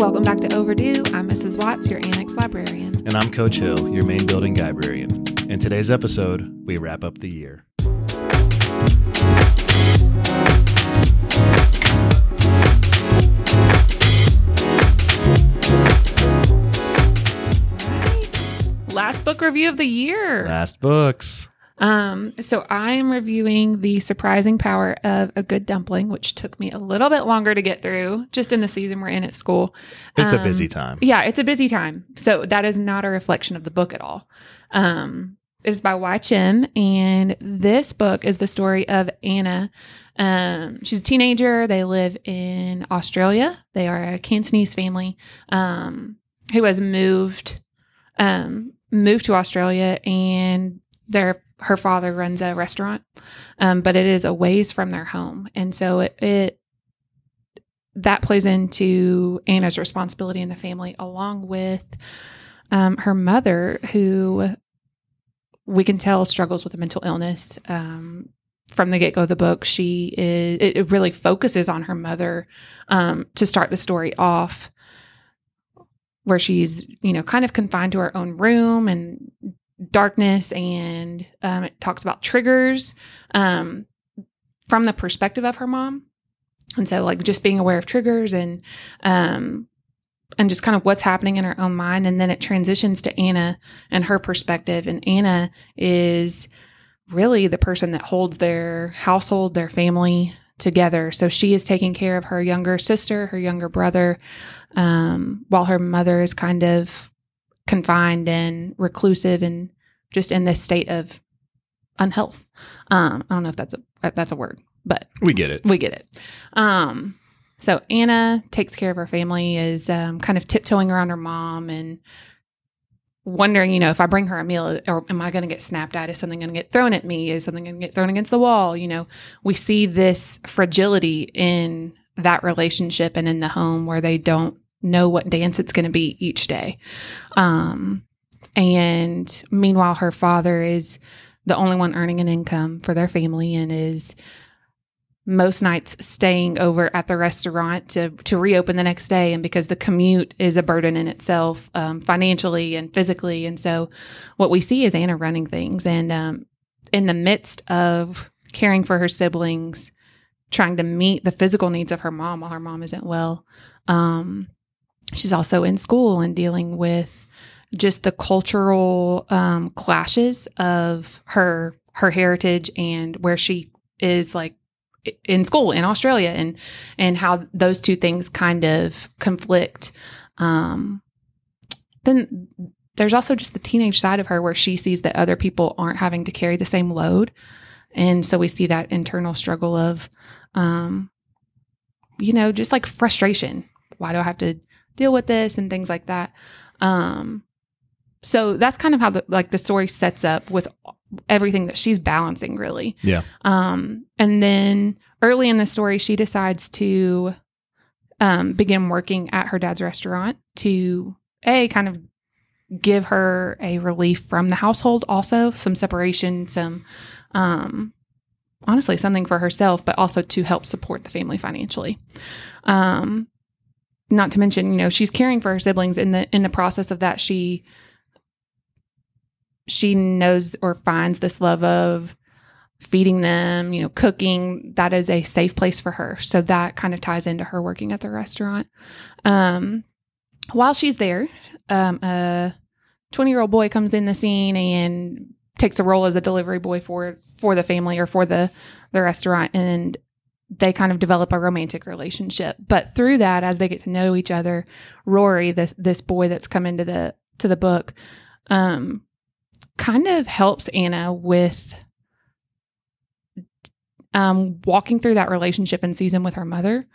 welcome back to Overdue. I'm Mrs. Watts, your Annex librarian. And I'm Coach Hill, your main building librarian. In today's episode, we wrap up the year. Right. Last book review of the year. Last books. Um, so I am reviewing The Surprising Power of a Good Dumpling, which took me a little bit longer to get through just in the season we're in at school. It's a Um, busy time. Yeah, it's a busy time. So that is not a reflection of the book at all. Um, it is by Wai Chim, and this book is the story of Anna. Um, she's a teenager. They live in Australia. They are a Cantonese family um, who has moved um, moved to Australia, and their her father runs a restaurant, um, but it is a ways from their home, and so it, it that plays into Anna's responsibility in the family, along with um, her mother, who we can tell struggles with a mental illness. Um, from the get go of the book, she is, it, really focuses on her mother um, to start the story off, where she's, you know, kind of confined to her own room and darkness. And um, it talks about triggers um, from the perspective of her mom. And so like just being aware of triggers and um and just kind of what's happening in her own mind. And then it transitions to Anna and her perspective. And Anna is really the person that holds their household their family together. So she is taking care of her younger sister her younger brother um while her mother is kind of confined and reclusive and just in this state of unhealth um i don't know if that's a that's a word but We get it. we get it. Um, so Anna takes care of her family, is um, kind of tiptoeing around her mom and wondering, you know, if I bring her a meal, or am I going to get snapped at? Is something going to get thrown at me? Is something going to get thrown against the wall? You know, we see this fragility in that relationship and in the home where they don't know what dance it's going to be each day. Um, and meanwhile, her father is the only one earning an income for their family and is most nights staying over at the restaurant to to reopen the next day. And because the commute is a burden in itself um, financially and physically. And so what we see is anna running things. And um, in the midst of caring for her siblings trying to meet the physical needs of her mom while her mom isn't well um, she's also in school and dealing with just the cultural um, clashes of her her heritage and where she is like in school in Australia and and how those two things kind of conflict. Um, then there's also just the teenage side of her where she sees that other people aren't having to carry the same load, and so we see that internal struggle of, um, you know, just like frustration. Why do I have to deal with this and things like that? Um, so that's kind of how the like the story sets up with everything that she's balancing really Yeah. um, and then early in the story, she decides to um, begin working at her dad's restaurant to a kind of give her a relief from the household, also some separation, some um, honestly something for herself, but also to help support the family financially. Um, not to mention, you know, she's caring for her siblings in the in the process of that. She she knows or finds this love of feeding them, you know, cooking, that is a safe place for her. So that kind of ties into her working at the restaurant. Um, while she's there, um, a 20 year old boy comes in the scene and takes a role as a delivery boy for for the family or for the the restaurant and they kind of develop a romantic relationship but through that as they get to know each other rory this this boy that's come into the to the book um kind of helps anna with um, walking through that relationship and season with her mother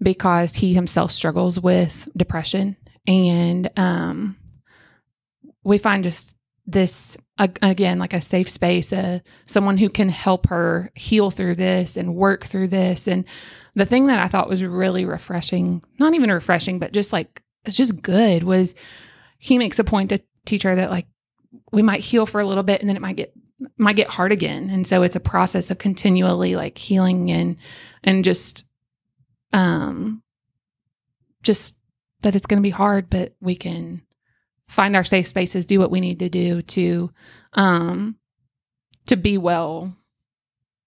because he himself struggles with depression. And um, we find just this, again, like a safe space, uh, someone who can help her heal through this and work through this. And the thing that I thought was really refreshing, not even refreshing, but just like, it's just good was he makes a point to teach her that like we might heal for a little bit and then it might get might get hard again and so it's a process of continually like healing and and just um just that it's going to be hard, but we can find our safe spaces, do what we need to do to um to be well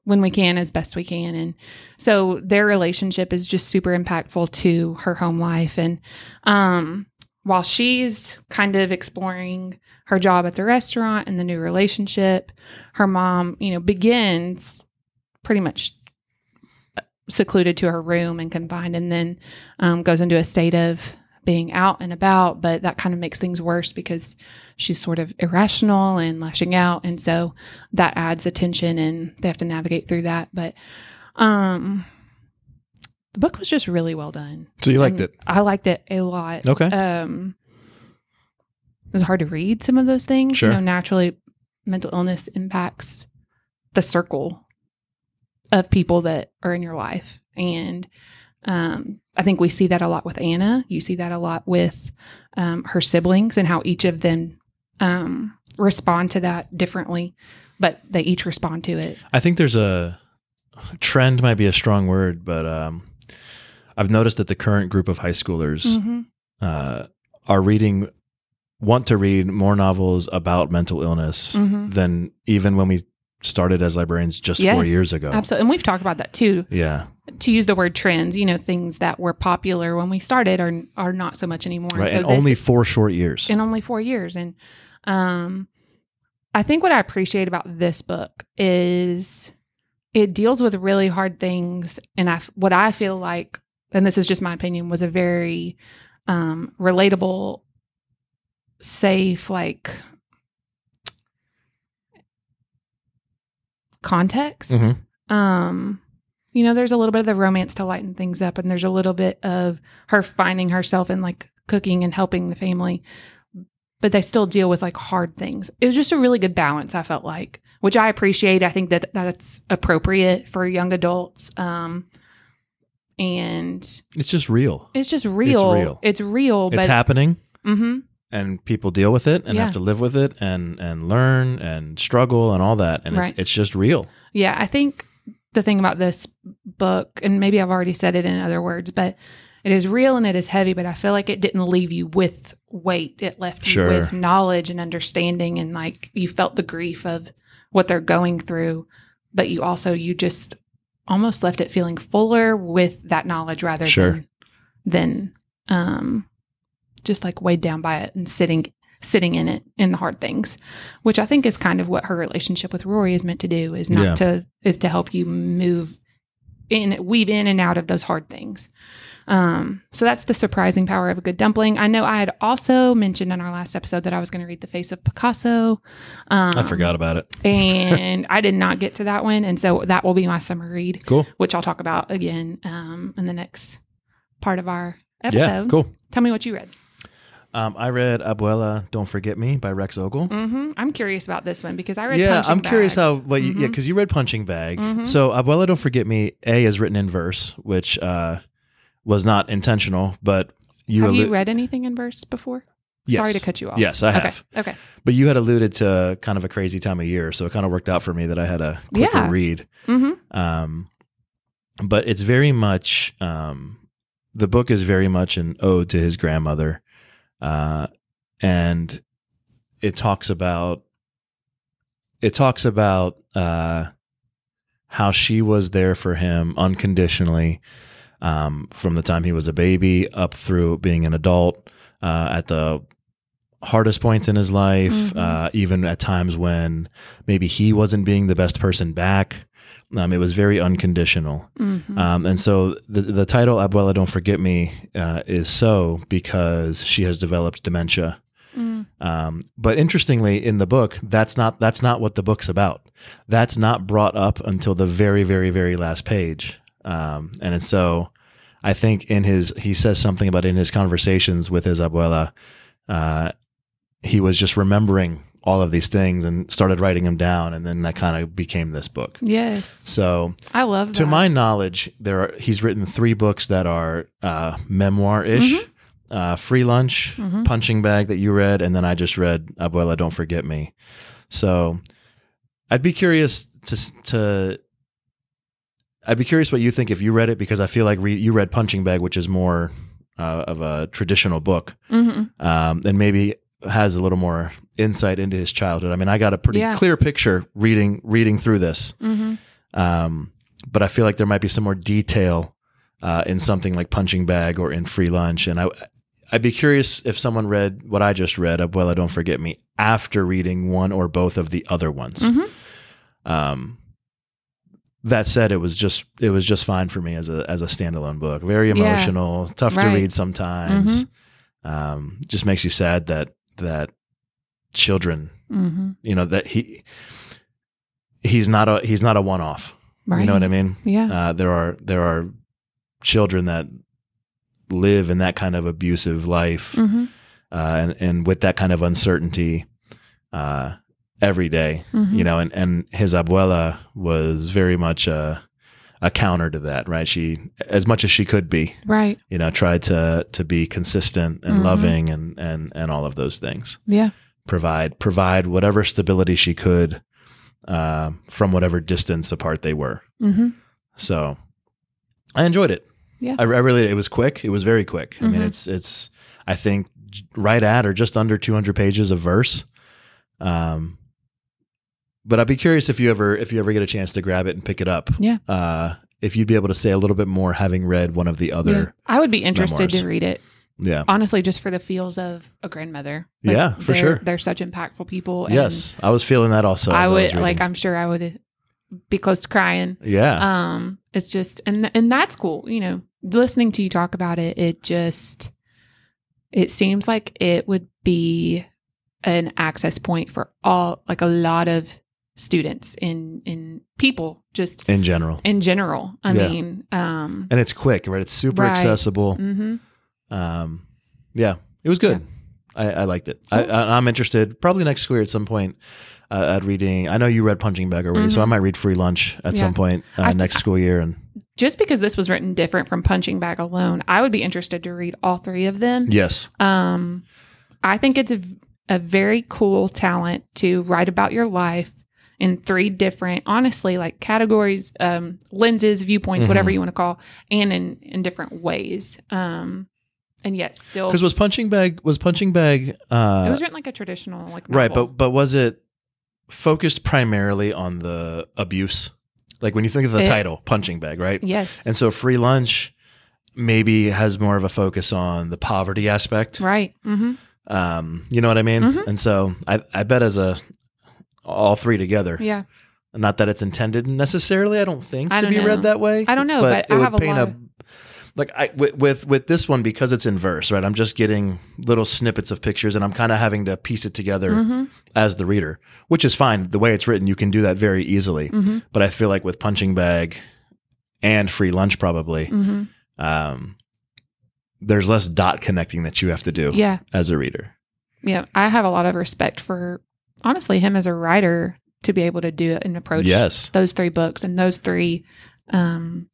when we can as best we can. And so their relationship is just super impactful to her home life. And um while she's kind of exploring her job at the restaurant and the new relationship, her mom, you know, begins pretty much secluded to her room and confined, and then um, goes into a state of being out and about. But that kind of makes things worse because she's sort of irrational and lashing out, and so that adds attention, and they have to navigate through that. But um, the book was just really well done. So you liked And it? I liked it a lot. Okay. Um, it was hard to read some of those things. Sure. You know, naturally, mental illness impacts the circle of people that are in your life, and um, I think we see that a lot with Anna. You see that a lot with um, her siblings and how each of them um, respond to that differently, but they each respond to it. I think there's a trend might be a strong word, but um, I've noticed that the current group of high schoolers Mhm. uh, are reading, want to read more novels about mental illness Mhm. than even when we started as librarians just four years ago. Absolutely, and we've talked about that too. Yeah, to use the word trends, you know, things that were popular when we started are are not so much anymore. right. So and only four short years. in only four years. And um, I think what I appreciate about this book is it deals with really hard things, and I what I feel like, and this is just my opinion, was a very um, relatable, safe, like context Mhm. um you know there's a little bit of the romance to lighten things up and there's a little bit of her finding herself in like cooking and helping the family but they still deal with like hard things it was just a really good balance i felt like which i appreciate i think that that's appropriate for young adults um and It's just real. it's just real It's real. it's real It's happening. hmm and people deal with it and Yeah. have to live with it and and learn and struggle and all that and Right. it's, it's just real Yeah, I think the thing about this book, and maybe I've already said it in other words, but it is real and it is heavy, but I feel like it didn't leave you with weight. It left you with knowledge and understanding, and like you felt the grief of what they're going through, but you also, you just almost left it feeling fuller with that knowledge rather Sure. than, than, um, just like weighed down by it and sitting sitting in it in the hard things which i think is kind of what her relationship with rory is meant to do is not Yeah. to is to help you move in weave in and out of those hard things. Um so that's the surprising power of a good dumpling. I know i had also mentioned in our last episode that i was going to read the face of picasso. Um, i forgot about it. and i did not get to that one and so that will be my summer read cool. which i'll talk about again um in the next part of our episode. yeah cool. Tell me what you read um, i read abuela don't forget me by rex ogle hmm I'm curious about this one because I read. yeah Punching i'm curious Bag. how what you, yeah because you read punching bag Mhm. so abuela don't forget me a is written in verse which uh was not intentional but you have you read anything in verse before? Yes. Sorry to cut you off. Yes, I okay. have. Okay. but you had alluded to kind of a crazy time of year so it kind of worked out for me that i had a quicker Yeah. read Mm-hmm. um, but it's very much um, the book is very much an ode to his grandmother, uh, and it talks about it talks about uh, how she was there for him unconditionally um, from the time he was a baby up through being an adult uh, at the hardest points in his life, Mhm. uh, even at times when maybe he wasn't being the best person back. Um, it was very unconditional. Mm-hmm. Um, and so the, the title Abuela Don't Forget Me uh, is so because she has developed dementia. Mm. Um, but interestingly, in the book, that's not that's not what the book's about. That's not brought up until the very, very, very last page. Um, and so, I think in his he says something about in his conversations with his abuela, uh, he was just remembering all of these things and started writing them down, and then that kind of became this book. Yes, So, I love to my knowledge, there are he's written three books that are uh, memoir ish. Mm-hmm. Uh, Free Lunch, Mhm. Punching Bag that you read, and then I just read Abuela Don't Forget Me. So I'd be curious to to I'd be curious what you think if you read it because I feel like re- you read Punching Bag, which is more uh, of a traditional book, hmm um, and maybe has a little more insight into his childhood. I mean, I got a pretty Yeah. clear picture reading reading through this, hmm um, but I feel like there might be some more detail uh, in something like Punching Bag or in Free Lunch, and I. I'd be curious if someone read what I just read, Abuela Don't Forget Me, after reading one or both of the other ones. Mhm. Um, that said, it was just it was just fine for me as a as a standalone book. Very Yeah. emotional, tough to read sometimes. Um, just makes you sad that that children, hmm you know, that he he's not a he's not a one off. Right. You know what I mean? Yeah. Uh, there are there are children that live in that kind of abusive life hmm uh, and and with that kind of uncertainty uh, every day, Mhm. you know, and and his abuela was very much a a counter to that, right? She, as much as she could be, Right. you know, tried to to be consistent and Mhm. loving and and and all of those things. Yeah. Provide provide whatever stability she could uh, from whatever distance apart they were. hmm So I enjoyed it. Yeah. I, I really. It was quick. It was very quick. I mean, Mhm. it's it's. I think right at or just under 200 pages of verse. Um, but I'd be curious if you ever if you ever get a chance to grab it and pick it up. Yeah. Uh, if you'd be able to say a little bit more, having read one of the Yeah. other. I would be interested memoirs. to read it. Yeah. Honestly, just for the feels of a grandmother. Yeah, for they're- sure. They're such impactful people. and Yes, I was feeling that also. I would was like. I'm sure I would be close to crying. yeah. Um, it's just and and that's cool. You know, listening to you talk about it, it just it seems like it would be an access point for all like a lot of students in in people just in general, in general. I Yeah. mean, um, and it's quick, right? It's super Right. accessible. mhm. Um, yeah, it was good. I, I liked it. I, Cool. I, I'm interested. Probably next year at some point uh, at reading. I know you read Punching Bag already, so I Mhm. might read Free Lunch at Yeah. some point uh, I- next school year. And just because this was written different from Punching Bag alone, I would be interested to read all three of them. yes, Um, I think it's a, a very cool talent to write about your life in three different, honestly, like categories, um, lenses, viewpoints, Mhm. whatever you want to call, and in in different ways. Um, and yet still, because was Punching Bag was Punching Bag uh, it was written like a traditional, like right, but but was it focused primarily on the abuse? Like when you think of the It- title, Punching Bag, right? yes, And so Free Lunch maybe has more of a focus on the poverty aspect. right, hmm Um, you know what I mean? Mhm. And so I, I bet as a all three together, yeah, not that it's intended necessarily. I don't think I to don't be know. read that way. I don't know, but it I would have a paint lot a like I with, with with this one because it's in verse, right? I'm just getting little snippets of pictures, and I'm kind of having to piece it together hmm as the reader, which is fine. The way it's written, you can do that very easily. hmm But I feel like with Punching Bag and Free Lunch, probably hmm um, there's less dot connecting that you have to do yeah, as a reader. yeah. I have a lot of respect for honestly him as a writer to be able to do it and approach Yes. those three books and those three um,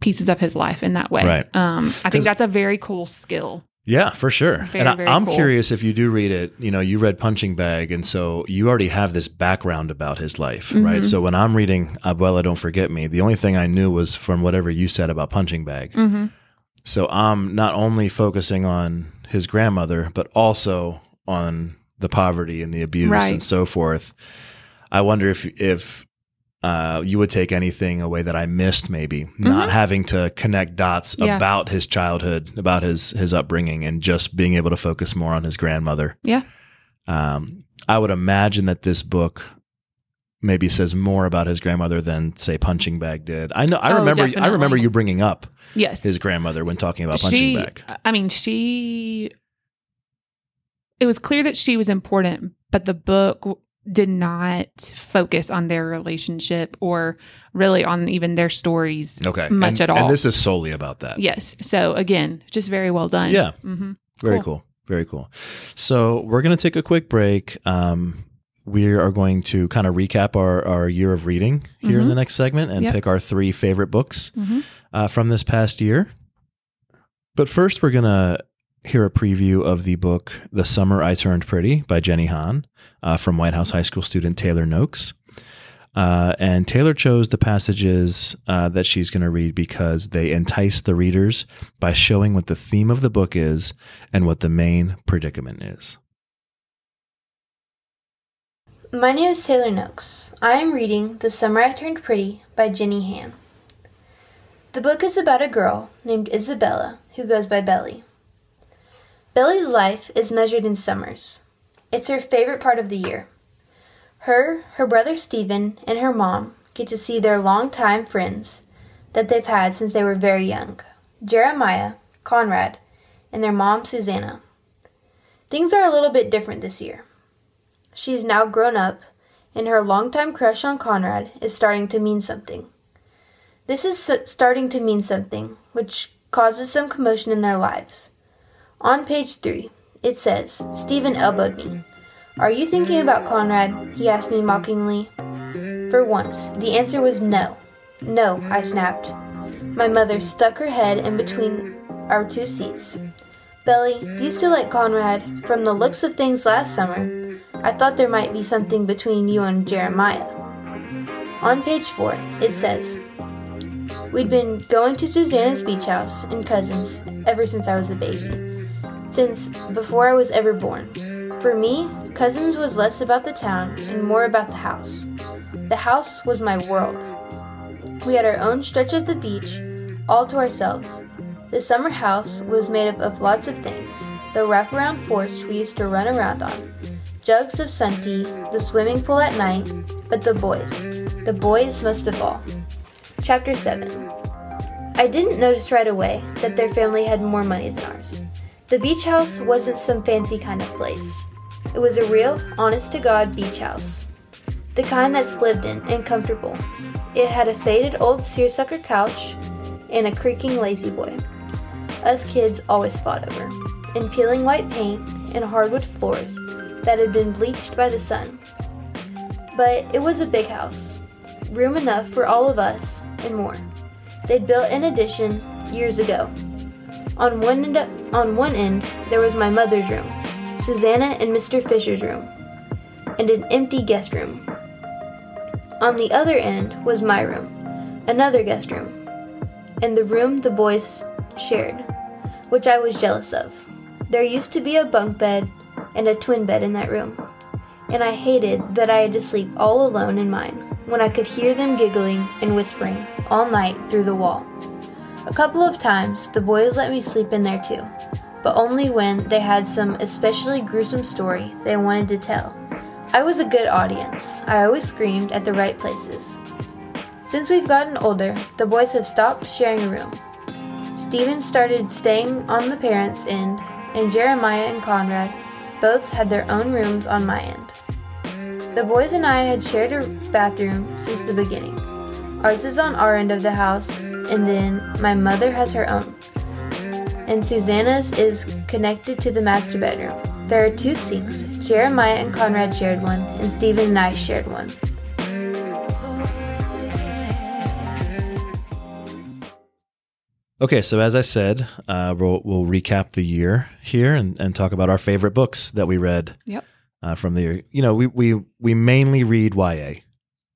pieces of his life in that way. Right. Um, I think that's a very cool skill. Yeah, for sure. Very, and I, I'm cool. curious if you do read it, you know, you read Punching Bag, and so you already have this background about his life, right? Mhm. So when I'm reading Abuela Don't Forget Me, the only thing I knew was from whatever you said about Punching Bag. Mm-hmm. So I'm not only focusing on his grandmother, but also on the poverty and the abuse Right. and so forth. I wonder if if uh, you would take anything away that I missed, maybe not having to connect dots Mm-hmm. Yeah. about his childhood, about his his upbringing, and just being able to focus more on his grandmother. Yeah. Um, I would imagine that this book maybe says more about his grandmother than say Punching Bag did. I know. I Oh, remember. I remember you bringing up Yes. his grandmother when talking about Punching she, Bag. I mean, she, it was clear that she was important, but the book did not focus on their relationship or really on even their stories. Okay. much and, at all. And this is solely about that. Yes. So again, just very well done. Yeah. hmm Very Cool. cool. Very cool. So we're going to take a quick break. Um, we are going to kind of recap our, our year of reading here in Mhm. the next segment and Yep. pick our three favorite books hmm uh, from this past year. But first, we're going to hear a preview of the book The Summer I Turned Pretty by Jenny Han uh, from White House High School student Taylor Noakes. Uh, and Taylor chose the passages uh, that she's going to read because they entice the readers by showing what the theme of the book is and what the main predicament is. My name is Taylor Noakes. I am reading The Summer I Turned Pretty by Jenny Han. The book is about a girl named Isabella who goes by Belly. Belly's life is measured in summers. It's her favorite part of the year. Her, her brother Stephen, and her mom get to see their longtime friends that they've had since they were very young Jeremiah, Conrad, and their mom Susanna. Things are a little bit different this year. She is now grown up, and her longtime crush on Conrad is starting to mean something. This is starting to mean something, which causes some commotion in their lives. On page 3, it says, Stephen elbowed me. Are you thinking about Conrad? He asked me mockingly. For once, the answer was no. No, I snapped. My mother stuck her head in between our two seats. Belly, do you still like Conrad? From the looks of things last summer, I thought there might be something between you and Jeremiah. On page 4, it says, We'd been going to Susanna's beach house and cousins ever since I was a baby. Since before I was ever born. For me, Cousins was less about the town and more about the house. The house was my world. We had our own stretch of the beach, all to ourselves. The summer house was made up of lots of things the wraparound porch we used to run around on, jugs of sun tea, the swimming pool at night, but the boys. The boys most of all. Chapter 7 I didn't notice right away that their family had more money than ours. The beach house wasn't some fancy kind of place. It was a real, honest to God beach house. The kind that's lived in and comfortable. It had a faded old seersucker couch and a creaking lazy boy. Us kids always fought over. And peeling white paint and hardwood floors that had been bleached by the sun. But it was a big house. Room enough for all of us and more. They'd built an addition years ago. On one end, on one end there was my mother's room, Susanna and Mr. Fisher's room, and an empty guest room. On the other end was my room, another guest room, and the room the boys shared, which I was jealous of. There used to be a bunk bed and a twin bed in that room, and I hated that I had to sleep all alone in mine when I could hear them giggling and whispering all night through the wall. A couple of times the boys let me sleep in there too, but only when they had some especially gruesome story they wanted to tell. I was a good audience. I always screamed at the right places. Since we've gotten older, the boys have stopped sharing a room. Stephen started staying on the parents' end, and Jeremiah and Conrad both had their own rooms on my end. The boys and I had shared a bathroom since the beginning. Ours is on our end of the house, and then my mother has her own and Susanna's is connected to the master bedroom. There are two sinks. Jeremiah and Conrad shared one, and Stephen and I shared one. Okay, so as I said, uh, we'll, we'll recap the year here and, and talk about our favorite books that we read. Yep. Uh, from the year, you know, we we we mainly read YA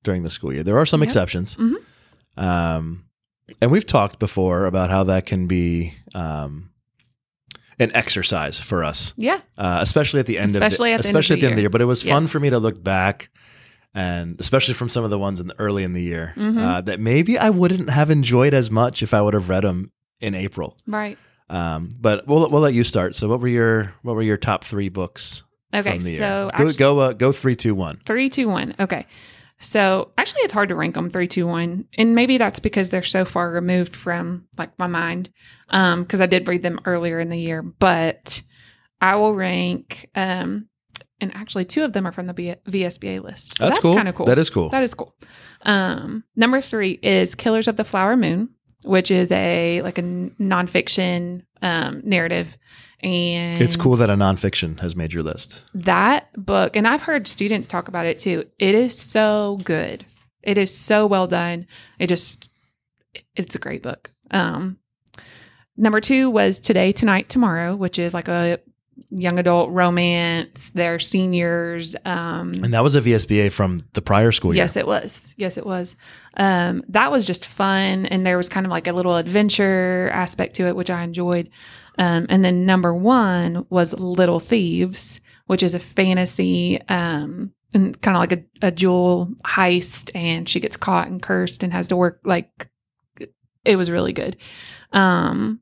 during the school year. There are some Yep. exceptions. Mhm. Um, and we've talked before about how that can be um, an exercise for us, Yeah. uh, especially at the end Especially of at the, the end of especially the at the end of the year. But it was fun for me to look back, and especially from some of the ones in the early in the year Mhm. uh, that maybe I wouldn't have enjoyed as much if I would have read them in April. Right. Um, but we'll we'll let you start. So what were your what were your top three books? Okay. the year? So go go uh, go three two one. Three, two, one. Okay. So actually, it's hard to rank them three, two, one, and maybe that's because they're so far removed from like my mind. Um, because I did read them earlier in the year, but I will rank. Um, and actually, two of them are from the B- VSBA list. So That's, that's, cool. kind of cool. That is cool. That is cool. Um, number three is Killers of the Flower Moon, which is a like a nonfiction um, narrative, and it's cool that a nonfiction has made your list. that book, and I've heard students talk about it too. It is so good. It is so well done. It just, it's a great book. Um, number two was Today, Tonight, Tomorrow, which is like a young adult romance. They're seniors. Um, And that was a VSBA from the prior school year. Yes, it was. Yes, it was. Um, that was just fun, and there was kind of like a little adventure aspect to it, which I enjoyed. Um, and then number one was Little Thieves, which is a fantasy um, and kind of like a, a jewel heist, and she gets caught and cursed and has to work like it was really good. Um,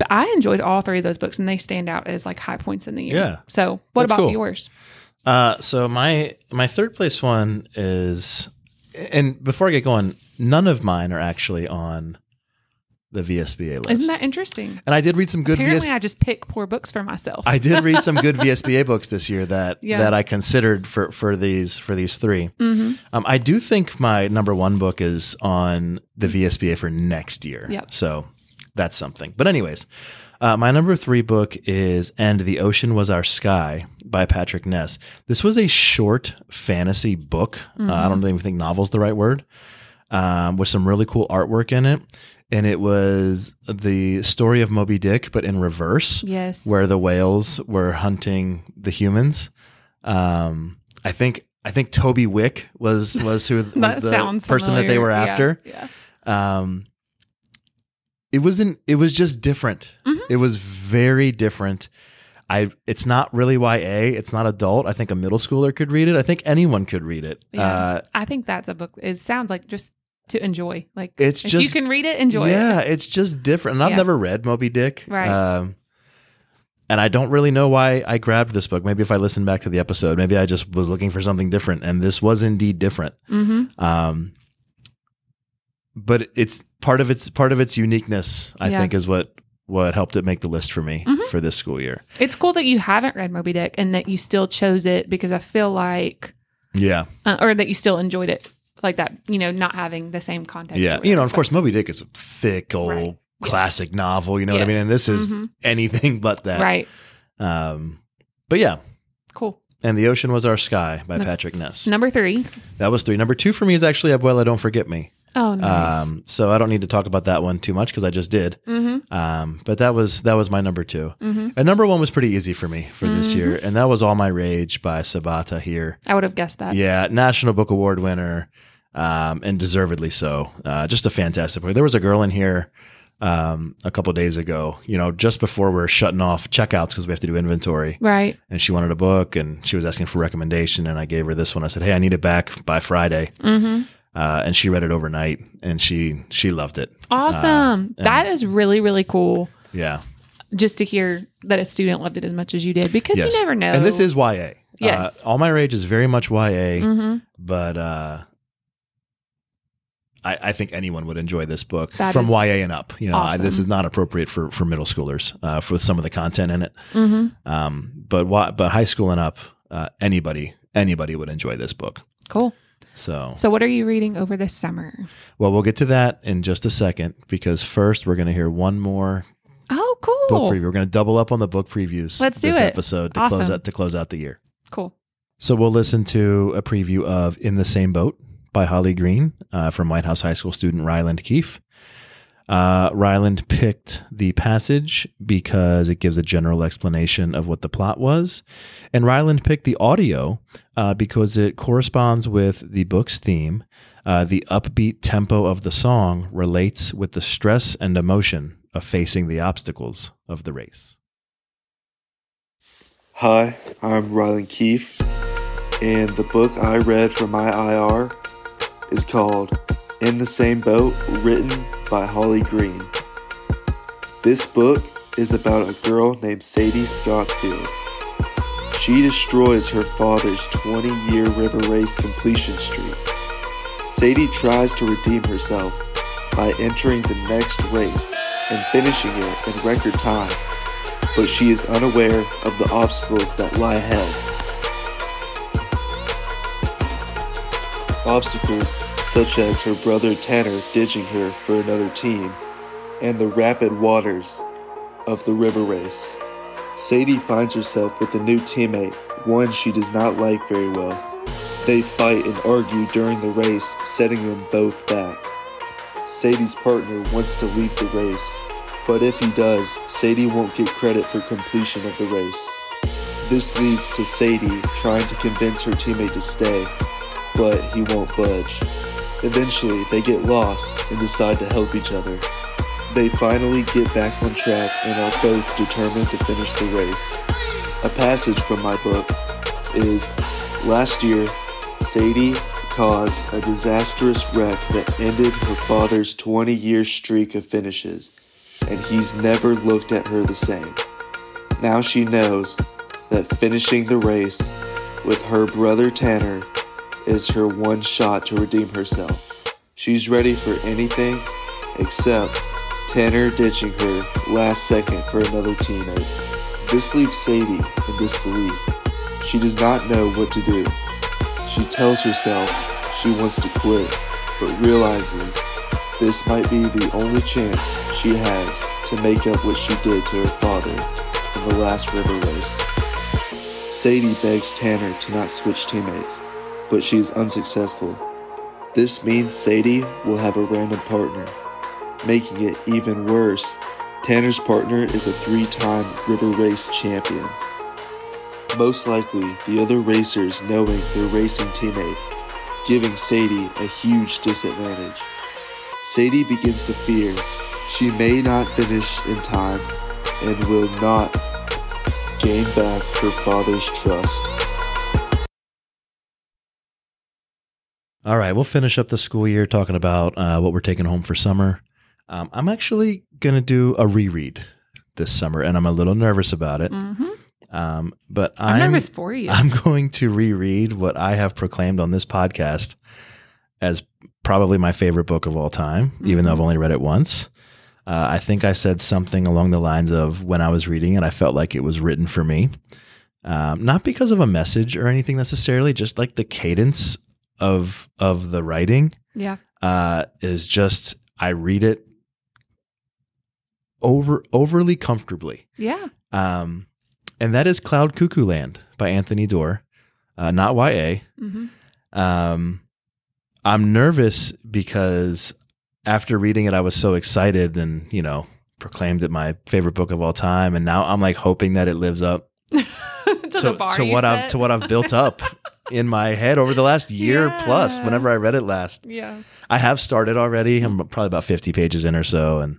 but I enjoyed all three of those books, and they stand out as like high points in the year. Yeah. So, what That's about cool. yours? Uh, so my my third place one is, and before I get going, none of mine are actually on the VSBA list. Isn't that interesting? And I did read some good Apparently, VS. I just pick poor books for myself. I did read some good VSBA books this year that Yeah. that I considered for for these for these 3 hmm Um, I do think my number one book is on the VSBA for next year. Yep. So that's something. But anyways, uh, my number three book is "And the Ocean Was Our Sky" by Patrick Ness. This was a short fantasy book. Uh, I don't even think novel's the right word. Um, with some really cool artwork in it, and it was the story of Moby Dick, but in reverse Yes. where the whales were hunting the humans. Um, I think I think Toby Wick was was who was the person that they familiar. were Yeah, after. Yeah. Um, it wasn't. It was just different. Mhm. It was very different. I. It's not really YA. It's not adult. I think a middle schooler could read it. I think anyone could read it. Yeah. Uh, I think that's a book. It sounds like just to enjoy. Like It's if you can read it, enjoy it. yeah, it's just different. And I've Yeah. never read Moby Dick. Right. Um, and I don't really know why I grabbed this book. Maybe if I listen back to the episode, maybe I just was looking for something different, and this was indeed different. Mm-hmm. Um, but it's part of its part of its uniqueness. I Yeah. think is what what helped it make the list for me Mhm. for this school year. It's cool that you haven't read Moby Dick and that you still chose it because I feel like, Yeah, uh, or that you still enjoyed it like that. You know, not having the same context. yeah. You know, of whatever. course, Moby Dick is a thick old Right. Yes. classic novel. You know what I mean? And this is Mhm. anything but that. right. Um, but yeah, Cool. and the ocean was our sky by That's- Patrick Ness. Number three. That was three. Number two for me is actually Abuela Don't Forget Me. Oh, nice. Um, so I don't need to talk about that one too much because I just did. mm-hmm. Um, but that was that was my number two. Mm-hmm. And number one was pretty easy for me for this Mhm. year, and that was All My Rage by Sabaa Tahir. I would have guessed that. Yeah, National Book Award winner, um, and deservedly so. Uh, just a fantastic book. There was a girl in here um, a couple days ago, you know, just before we're shutting off checkouts because we have to do inventory, Right. and she wanted a book, and she was asking for recommendation, and I gave her this one. I said, "Hey, I need it back by Friday." Mm-hmm. Uh, and she read it overnight and she she loved it. Awesome. and- that is really, really cool. Yeah, Just to hear that a student loved it as much as you did, because Yes. you never know. and this is YA. Yes. uh, All My Rage is very much YA, hmm but uh, I, I think anyone would enjoy this book That from YA and up. You know, I, this is not appropriate for for middle schoolers uh, for some of the content in it. hmm Um, but but high school and up, uh, anybody anybody would enjoy this book. Cool. So, So, what are you reading over the summer? well, we'll get to that in just a second because first we're going to hear one more Oh, cool! book preview. We're going to double up on the book previews. Let's do this it. episode to close out to close out the year. Cool. So we'll listen to a preview of "In the Same Boat" by Holly Green uh, from White House High School student Ryland Keefe. Uh, Ryland picked the passage because it gives a general explanation of what the plot was, and Ryland picked the audio uh, because it corresponds with the book's theme. Uh, the upbeat tempo of the song relates with the stress and emotion of facing the obstacles of the race. Hi, I'm Ryland Keefe, and the book I read for my IR is called In the Same Boat, written by Holly Green. This book is about a girl named Sadie Scottsfield. She destroys her father's 20 year river race completion streak. Sadie tries to redeem herself by entering the next race and finishing it in record time but she is unaware of the obstacles that lie ahead. Obstacles such as her brother Tanner ditching her for another team, and the rapid waters of the river race. Sadie finds herself with a new teammate, one she does not like very well. They fight and argue during the race, setting them both back. Sadie's partner wants to leave the race, but if he does, Sadie won't get credit for completion of the race. This leads to Sadie trying to convince her teammate to stay, but he won't budge. Eventually, they get lost and decide to help each other. They finally get back on track and are both determined to finish the race. A passage from my book is Last year, Sadie caused a disastrous wreck that ended her father's 20 year streak of finishes, and he's never looked at her the same. Now she knows that finishing the race with her brother Tanner is her one shot to redeem herself. She's ready for anything except Tanner ditching her last second for another teammate. This leaves Sadie in disbelief. She does not know what to do. She tells herself she wants to quit, but realizes this might be the only chance she has to make up what she did to her father in the last river race. Sadie begs Tanner to not switch teammates, but she is unsuccessful. This means Sadie will have a random partner. Making it even worse, Tanner's partner is a three time river race champion. Most likely, the other racers knowing their racing teammate, giving Sadie a huge disadvantage. Sadie begins to fear she may not finish in time and will not gain back her father's trust. All right, we'll finish up the school year talking about uh, what we're taking home for summer. Um, I'm actually going to do a reread this summer, and I'm a little nervous about it. hmm Um, but I'm, I'm, nervous for you. I'm going to reread what I have proclaimed on this podcast as probably my favorite book of all time, even though I've Mhm. only read it once. Uh, I think I said something along the lines of when I was reading it, I felt like it was written for me. Um, not because of a message or anything necessarily, just like the cadence of of the writing yeah. uh, is just I read it over overly comfortably. Yeah. Um, and that is Cloud Cuckoo Land by Anthony Doerr, uh, not YA. hmm Um, I'm nervous because after reading it, I was so excited and, you know, proclaimed it my favorite book of all time. And now I'm like hoping that it lives up to, to, the bar to what I've to what I've built up in my head over the last year plus. Whenever I read it last, Yeah. I have started already. I'm probably about 50 pages in or so, and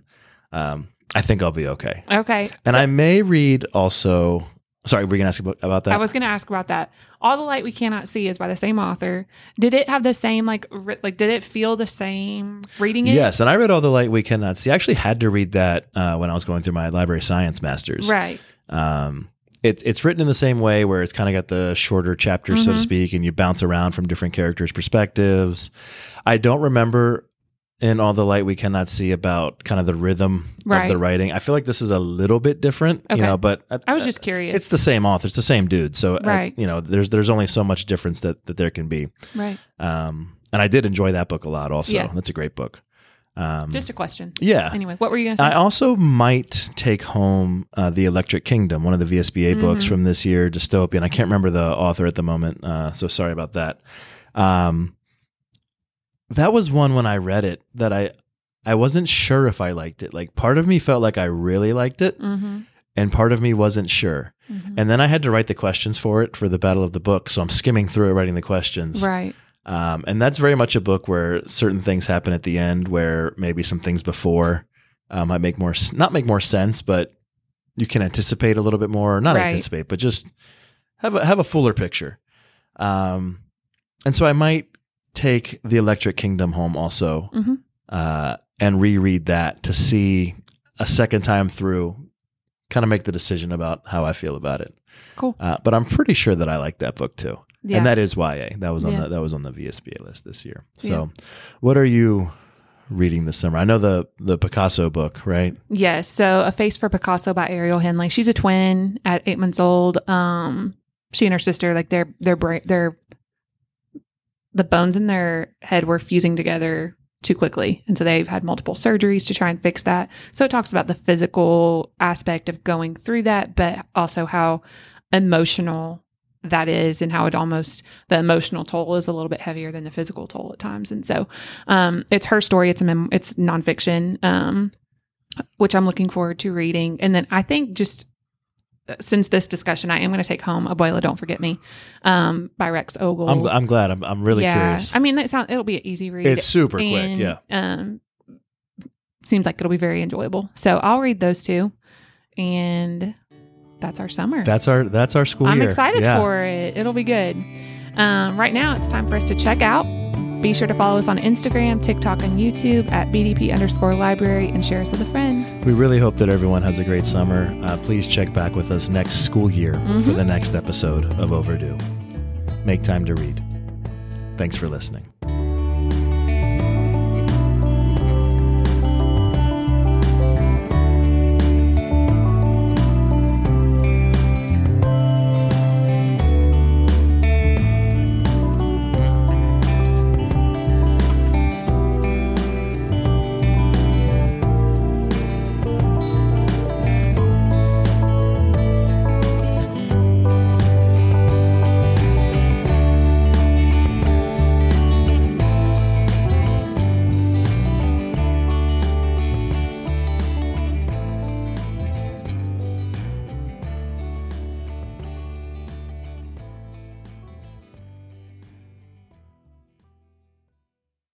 um, I think I'll be okay. Okay. And So I may read also. Sorry, were you gonna ask about, that? I was going to ask about that. All the light we cannot see is by the same author. Did it have the same like ri- like? Did it feel the same reading it? Yes, and I read all the light we cannot see. I actually had to read that uh, when I was going through my library science masters. Right. Um, it's it's written in the same way where it's kind of got the shorter chapters, so to Mhm. speak, and you bounce around from different characters' perspectives. I don't remember in all the light we cannot see about kind of the rhythm of the writing. I feel like this is a little bit different, Okay. you know, but I was just curious. it's the same author, it's the same dude, so Right. you know, there's there's only so much difference that that there can be. right. Um, and I did enjoy that book a lot. Also, Yeah. that's a great book. Um, Just a question. yeah. Anyway, what were you going to say? I also might take home uh, the Electric Kingdom, one of the VSBA books Mhm. from this year, Dystopian. I can't remember the author at the moment, uh, so sorry about that. Um, that was one when I read it that I I wasn't sure if I liked it. Like part of me felt like I really liked it, mm-hmm. and part of me wasn't sure. Mm-hmm. And then I had to write the questions for it for the Battle of the Book, so I'm skimming through it, writing the questions. Right. Um, and that's very much a book where certain things happen at the end, where maybe some things before uh, might make more not make more sense, but you can anticipate a little bit more, or not Right. anticipate, but just have a have a fuller picture. Um, and so I might take the Electric Kingdom home also, Mhm. uh, and reread that to see a second time through, kind of make the decision about how I feel about it. Cool. Uh, but I'm pretty sure that I like that book too Yeah. and that is YA. That was on Yeah. the that was on the VSBA list this year. So, what are you reading this summer? I know the the Picasso book, right? Yes. So, A Face for Picasso by Ariel Henley. She's a twin at eight months old. Um, she and her sister, like their their brain, their the bones in their head were fusing together too quickly, and so they've had multiple surgeries to try and fix that. So it talks about the physical aspect of going through that, but also how emotional that is and how it almost the emotional toll is a little bit heavier than the physical toll at times and so um it's her story it's a mem- it's nonfiction um which I'm looking forward to reading. And then I think just since this discussion, I am going to take home Abuela, Don't Forget Me um, by Rex Ogle. I'm, I'm glad. I'm, I'm really yeah. curious. I mean, that sound, it'll be an easy read. it's super quick. Yeah. Um, seems like it'll be very enjoyable. So I'll read those two, and that's our summer. That's our that's our school year. I'm year. excited Yeah. for it. It'll be good. Um, right now, it's time for us to check out. Be sure to follow us on Instagram, TikTok, and YouTube at BDP underscore library and share us with a friend. We really hope that everyone has a great summer. Uh, please check back with us next school year for Mhm. the next episode of Overdue. Make time to read. Thanks for listening.